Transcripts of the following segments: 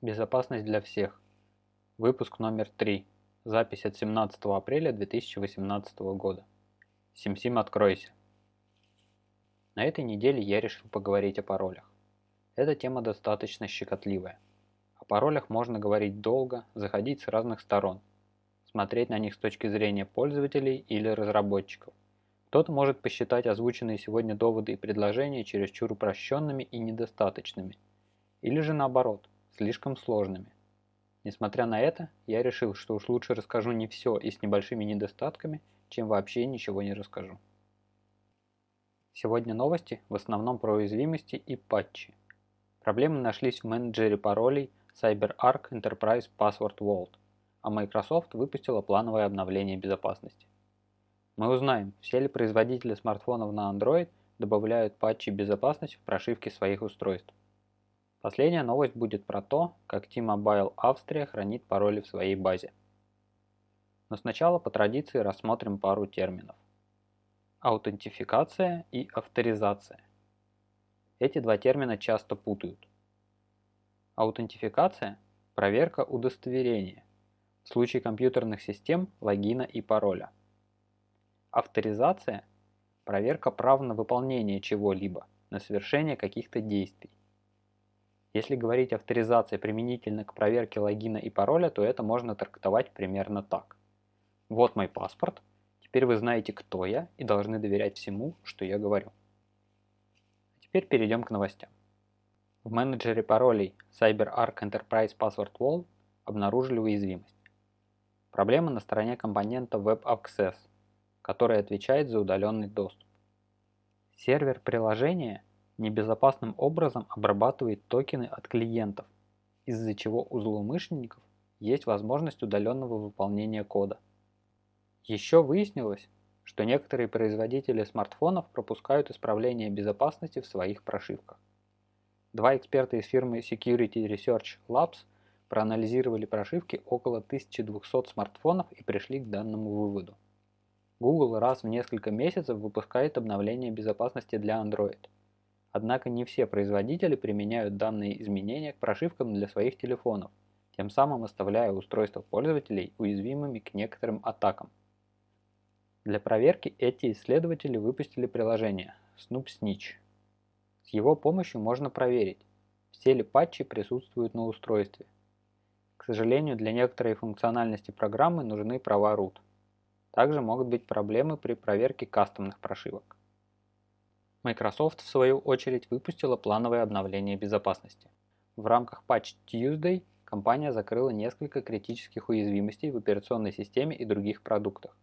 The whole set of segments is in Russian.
Безопасность для всех. Выпуск номер 3. Запись от 17 апреля 2018 года. Сим-Сим, откройся. На этой неделе я решил поговорить о паролях. Эта тема достаточно щекотливая. О паролях можно говорить долго, заходить с разных сторон, смотреть на них с точки зрения пользователей или разработчиков. Кто-то может посчитать озвученные сегодня доводы и предложения чересчур упрощенными и недостаточными. Или же наоборот – слишком сложными. Несмотря на это, я решил, что уж лучше расскажу не все и с небольшими недостатками, чем вообще ничего не расскажу. Сегодня новости в основном про уязвимости и патчи. Проблемы нашлись в менеджере паролей CyberArk Enterprise Password Vault, а Microsoft выпустила плановое обновление безопасности. Мы узнаем, все ли производители смартфонов на Android добавляют патчи безопасности в прошивки своих устройств. Последняя новость будет про то, как T-Mobile Австрия хранит пароли в своей базе. Но сначала по традиции рассмотрим пару терминов. Аутентификация и авторизация. Эти два термина часто путают. Аутентификация – проверка удостоверения, в случае компьютерных систем логина и пароля. Авторизация – проверка прав на выполнение чего-либо, на совершение каких-то действий. Если говорить авторизация применительно к проверке логина и пароля, то это можно трактовать примерно так. Вот мой паспорт, теперь вы знаете, кто я и должны доверять всему, что я говорю. Теперь перейдем к новостям. В менеджере паролей CyberArk Enterprise Password Wall обнаружили уязвимость. Проблема на стороне компонента Web Access, который отвечает за удаленный доступ. Сервер приложения небезопасным образом обрабатывает токены от клиентов, из-за чего у злоумышленников есть возможность удаленного выполнения кода. Еще выяснилось, что некоторые производители смартфонов пропускают исправление безопасности в своих прошивках. Два эксперта из фирмы Security Research Labs проанализировали прошивки около 1200 смартфонов и пришли к данному выводу. Google раз в несколько месяцев выпускает обновление безопасности для Android – Однако не все производители применяют данные изменения к прошивкам для своих телефонов, тем самым оставляя устройства пользователей уязвимыми к некоторым атакам. Для проверки эти исследователи выпустили приложение Snoop Snitch. С его помощью можно проверить, все ли патчи присутствуют на устройстве. К сожалению, для некоторой функциональности программы нужны права root. Также могут быть проблемы при проверке кастомных прошивок. Microsoft, в свою очередь, выпустила плановое обновление безопасности. В рамках Patch Tuesday компания закрыла несколько критических уязвимостей в операционной системе и других продуктах.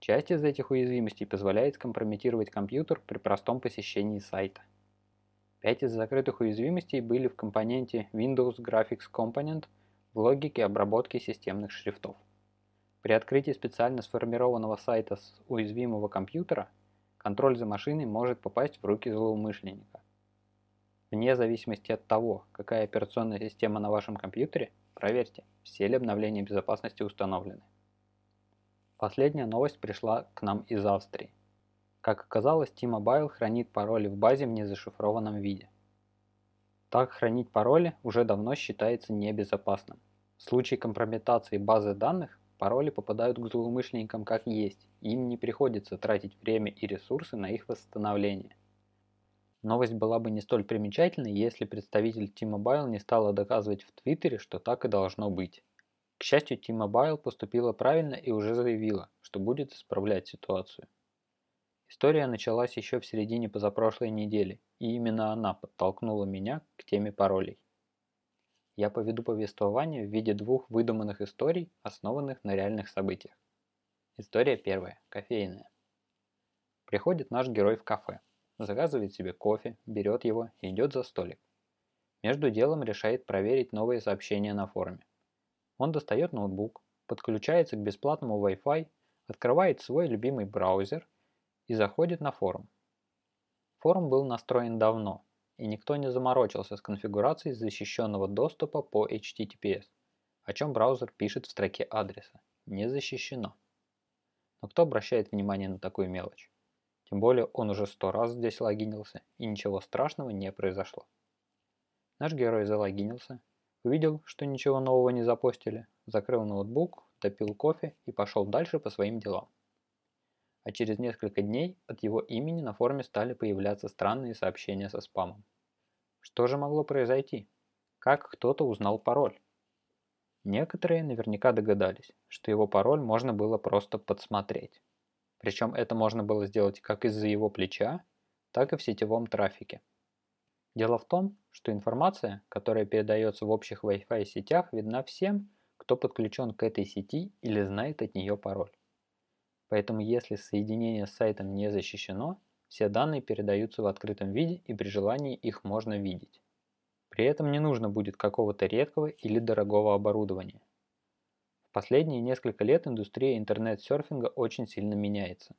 Часть из этих уязвимостей позволяет скомпрометировать компьютер при простом посещении сайта. Пять из закрытых уязвимостей были в компоненте Windows Graphics Component в логике обработки системных шрифтов. При открытии специально сформированного сайта с уязвимого компьютера – контроль за машиной может попасть в руки злоумышленника. Вне зависимости от того, какая операционная система на вашем компьютере, проверьте, все ли обновления безопасности установлены. Последняя новость пришла к нам из Австрии. Как оказалось, T-Mobile хранит пароли в базе в незашифрованном виде. Так хранить пароли уже давно считается небезопасным. В случае компрометации базы данных Пароли попадают к злоумышленникам как есть, им не приходится тратить время и ресурсы на их восстановление. Новость была бы не столь примечательной, если представитель T-Mobile не стала доказывать в Твиттере, что так и должно быть. К счастью, T-Mobile поступила правильно и уже заявила, что будет исправлять ситуацию. История началась еще в середине позапрошлой недели, и именно она подтолкнула меня к теме паролей я поведу повествование в виде двух выдуманных историй, основанных на реальных событиях. История первая, кофейная. Приходит наш герой в кафе, заказывает себе кофе, берет его и идет за столик. Между делом решает проверить новые сообщения на форуме. Он достает ноутбук, подключается к бесплатному Wi-Fi, открывает свой любимый браузер и заходит на форум. Форум был настроен давно, и никто не заморочился с конфигурацией защищенного доступа по HTTPS, о чем браузер пишет в строке адреса «Не защищено». Но кто обращает внимание на такую мелочь? Тем более он уже сто раз здесь логинился, и ничего страшного не произошло. Наш герой залогинился, увидел, что ничего нового не запостили, закрыл ноутбук, допил кофе и пошел дальше по своим делам. А через несколько дней от его имени на форуме стали появляться странные сообщения со спамом. Что же могло произойти? Как кто-то узнал пароль? Некоторые наверняка догадались, что его пароль можно было просто подсмотреть. Причем это можно было сделать как из-за его плеча, так и в сетевом трафике. Дело в том, что информация, которая передается в общих Wi-Fi сетях, видна всем, кто подключен к этой сети или знает от нее пароль. Поэтому если соединение с сайтом не защищено, все данные передаются в открытом виде и при желании их можно видеть. При этом не нужно будет какого-то редкого или дорогого оборудования. В последние несколько лет индустрия интернет-серфинга очень сильно меняется.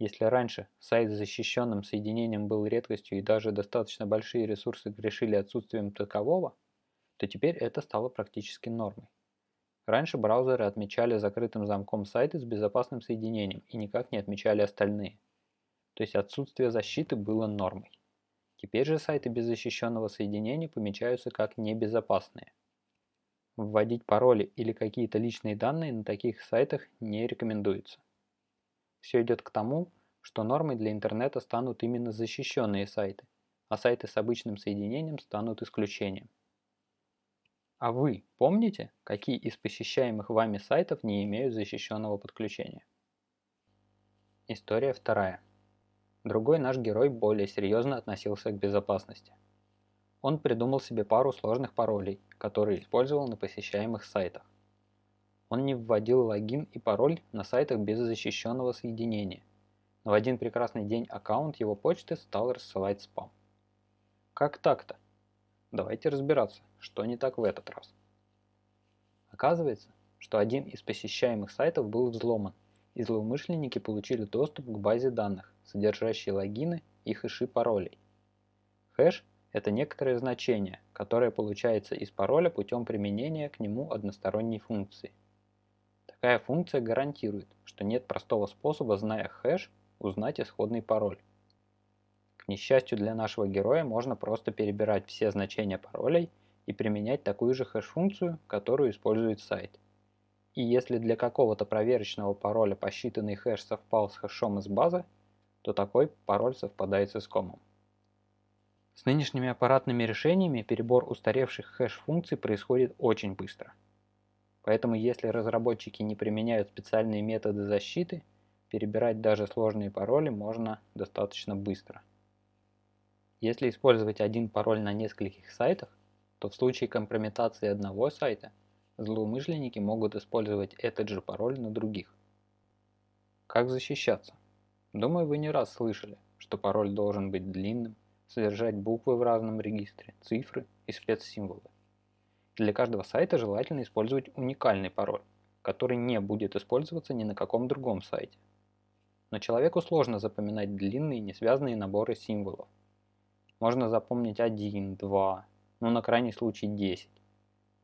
Если раньше сайт с защищенным соединением был редкостью и даже достаточно большие ресурсы грешили отсутствием такового, то теперь это стало практически нормой. Раньше браузеры отмечали закрытым замком сайты с безопасным соединением и никак не отмечали остальные. То есть отсутствие защиты было нормой. Теперь же сайты без защищенного соединения помечаются как небезопасные. Вводить пароли или какие-то личные данные на таких сайтах не рекомендуется. Все идет к тому, что нормой для интернета станут именно защищенные сайты, а сайты с обычным соединением станут исключением. А вы помните, какие из посещаемых вами сайтов не имеют защищенного подключения? История вторая. Другой наш герой более серьезно относился к безопасности. Он придумал себе пару сложных паролей, которые использовал на посещаемых сайтах. Он не вводил логин и пароль на сайтах без защищенного соединения, но в один прекрасный день аккаунт его почты стал рассылать спам. Как так-то? Давайте разбираться, что не так в этот раз. Оказывается, что один из посещаемых сайтов был взломан, и злоумышленники получили доступ к базе данных, содержащей логины и хэши паролей. Хэш – это некоторое значение, которое получается из пароля путем применения к нему односторонней функции. Такая функция гарантирует, что нет простого способа, зная хэш, узнать исходный пароль. К несчастью для нашего героя можно просто перебирать все значения паролей и применять такую же хэш-функцию, которую использует сайт. И если для какого-то проверочного пароля посчитанный хэш совпал с хэшом из базы, то такой пароль совпадает с искомым. С нынешними аппаратными решениями перебор устаревших хэш-функций происходит очень быстро. Поэтому если разработчики не применяют специальные методы защиты, перебирать даже сложные пароли можно достаточно быстро. Если использовать один пароль на нескольких сайтах, то в случае компрометации одного сайта злоумышленники могут использовать этот же пароль на других. Как защищаться? Думаю, вы не раз слышали, что пароль должен быть длинным, содержать буквы в разном регистре, цифры и спецсимволы. Для каждого сайта желательно использовать уникальный пароль, который не будет использоваться ни на каком другом сайте. Но человеку сложно запоминать длинные несвязанные наборы символов. Можно запомнить один, два, ну на крайний случай 10.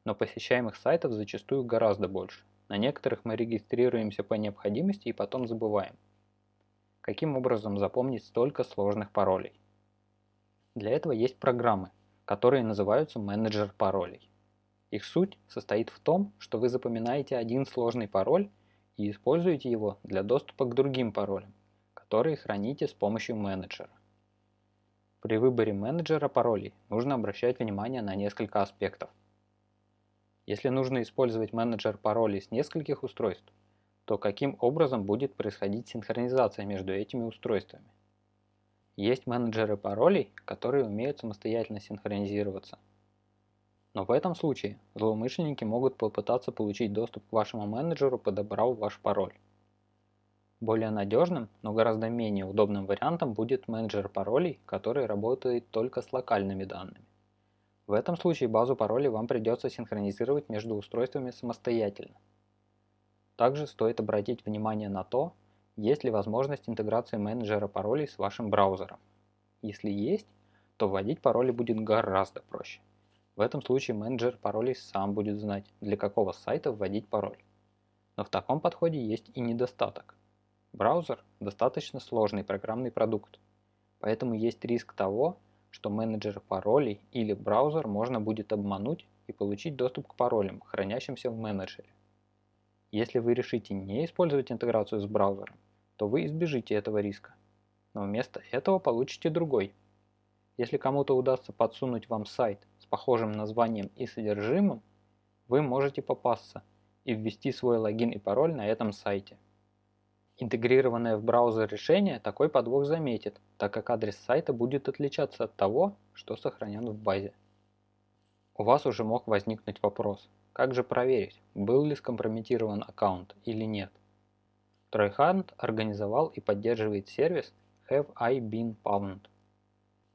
Но посещаемых сайтов зачастую гораздо больше. На некоторых мы регистрируемся по необходимости и потом забываем. Каким образом запомнить столько сложных паролей? Для этого есть программы, которые называются менеджер паролей. Их суть состоит в том, что вы запоминаете один сложный пароль и используете его для доступа к другим паролям, которые храните с помощью менеджера. При выборе менеджера паролей нужно обращать внимание на несколько аспектов. Если нужно использовать менеджер паролей с нескольких устройств, то каким образом будет происходить синхронизация между этими устройствами? Есть менеджеры паролей, которые умеют самостоятельно синхронизироваться – но в этом случае злоумышленники могут попытаться получить доступ к вашему менеджеру, подобрав ваш пароль. Более надежным, но гораздо менее удобным вариантом будет менеджер паролей, который работает только с локальными данными. В этом случае базу паролей вам придется синхронизировать между устройствами самостоятельно. Также стоит обратить внимание на то, есть ли возможность интеграции менеджера паролей с вашим браузером. Если есть, то вводить пароли будет гораздо проще. В этом случае менеджер паролей сам будет знать, для какого сайта вводить пароль. Но в таком подходе есть и недостаток. Браузер – достаточно сложный программный продукт, поэтому есть риск того, что менеджер паролей или браузер можно будет обмануть и получить доступ к паролям, хранящимся в менеджере. Если вы решите не использовать интеграцию с браузером, то вы избежите этого риска, но вместо этого получите другой. Если кому-то удастся подсунуть вам сайт с похожим названием и содержимым, вы можете попасться и ввести свой логин и пароль на этом сайте. Интегрированное в браузер решение такой подвох заметит, так как адрес сайта будет отличаться от того, что сохранен в базе. У вас уже мог возникнуть вопрос, как же проверить, был ли скомпрометирован аккаунт или нет. Trojhand организовал и поддерживает сервис Have I Been Pwned.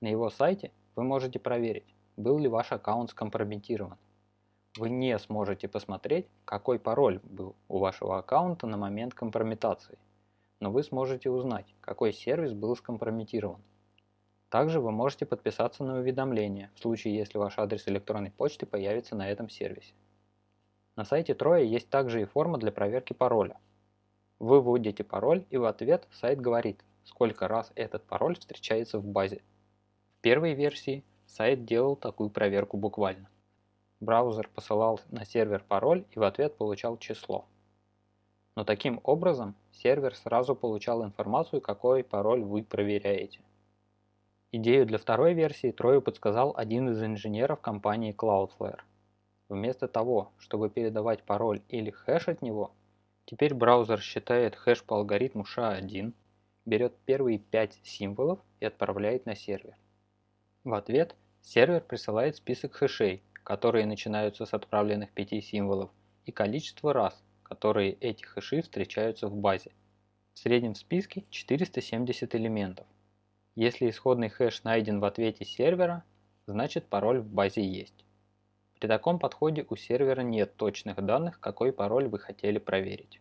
На его сайте вы можете проверить, был ли ваш аккаунт скомпрометирован. Вы не сможете посмотреть, какой пароль был у вашего аккаунта на момент компрометации но вы сможете узнать, какой сервис был скомпрометирован. Также вы можете подписаться на уведомления, в случае если ваш адрес электронной почты появится на этом сервисе. На сайте Троя есть также и форма для проверки пароля. Вы вводите пароль и в ответ сайт говорит, сколько раз этот пароль встречается в базе. В первой версии сайт делал такую проверку буквально. Браузер посылал на сервер пароль и в ответ получал число. Но таким образом сервер сразу получал информацию, какой пароль вы проверяете. Идею для второй версии Трою подсказал один из инженеров компании Cloudflare. Вместо того, чтобы передавать пароль или хэш от него, теперь браузер считает хэш по алгоритму SHA-1, берет первые 5 символов и отправляет на сервер. В ответ сервер присылает список хэшей, которые начинаются с отправленных 5 символов, и количество раз, которые эти хэши встречаются в базе. В среднем в списке 470 элементов. Если исходный хэш найден в ответе сервера, значит пароль в базе есть. При таком подходе у сервера нет точных данных, какой пароль вы хотели проверить.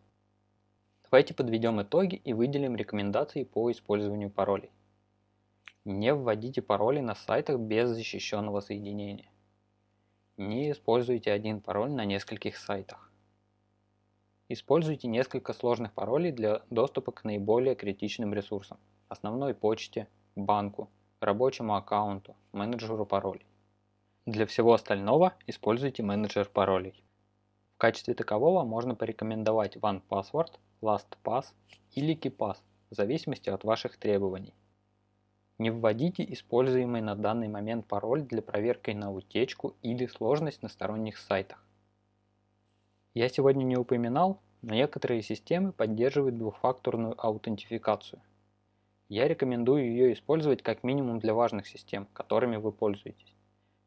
Давайте подведем итоги и выделим рекомендации по использованию паролей. Не вводите пароли на сайтах без защищенного соединения. Не используйте один пароль на нескольких сайтах. Используйте несколько сложных паролей для доступа к наиболее критичным ресурсам, основной почте, банку, рабочему аккаунту, менеджеру паролей. Для всего остального используйте менеджер паролей. В качестве такового можно порекомендовать OnePassword, LastPass или KeePass в зависимости от ваших требований. Не вводите используемый на данный момент пароль для проверки на утечку или сложность на сторонних сайтах. Я сегодня не упоминал, но некоторые системы поддерживают двухфакторную аутентификацию. Я рекомендую ее использовать как минимум для важных систем, которыми вы пользуетесь.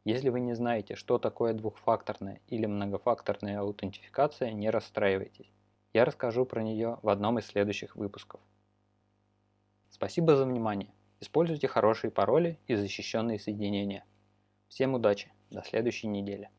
Если вы не знаете, что такое двухфакторная или многофакторная аутентификация, не расстраивайтесь. Я расскажу про нее в одном из следующих выпусков. Спасибо за внимание. Используйте хорошие пароли и защищенные соединения. Всем удачи. До следующей недели.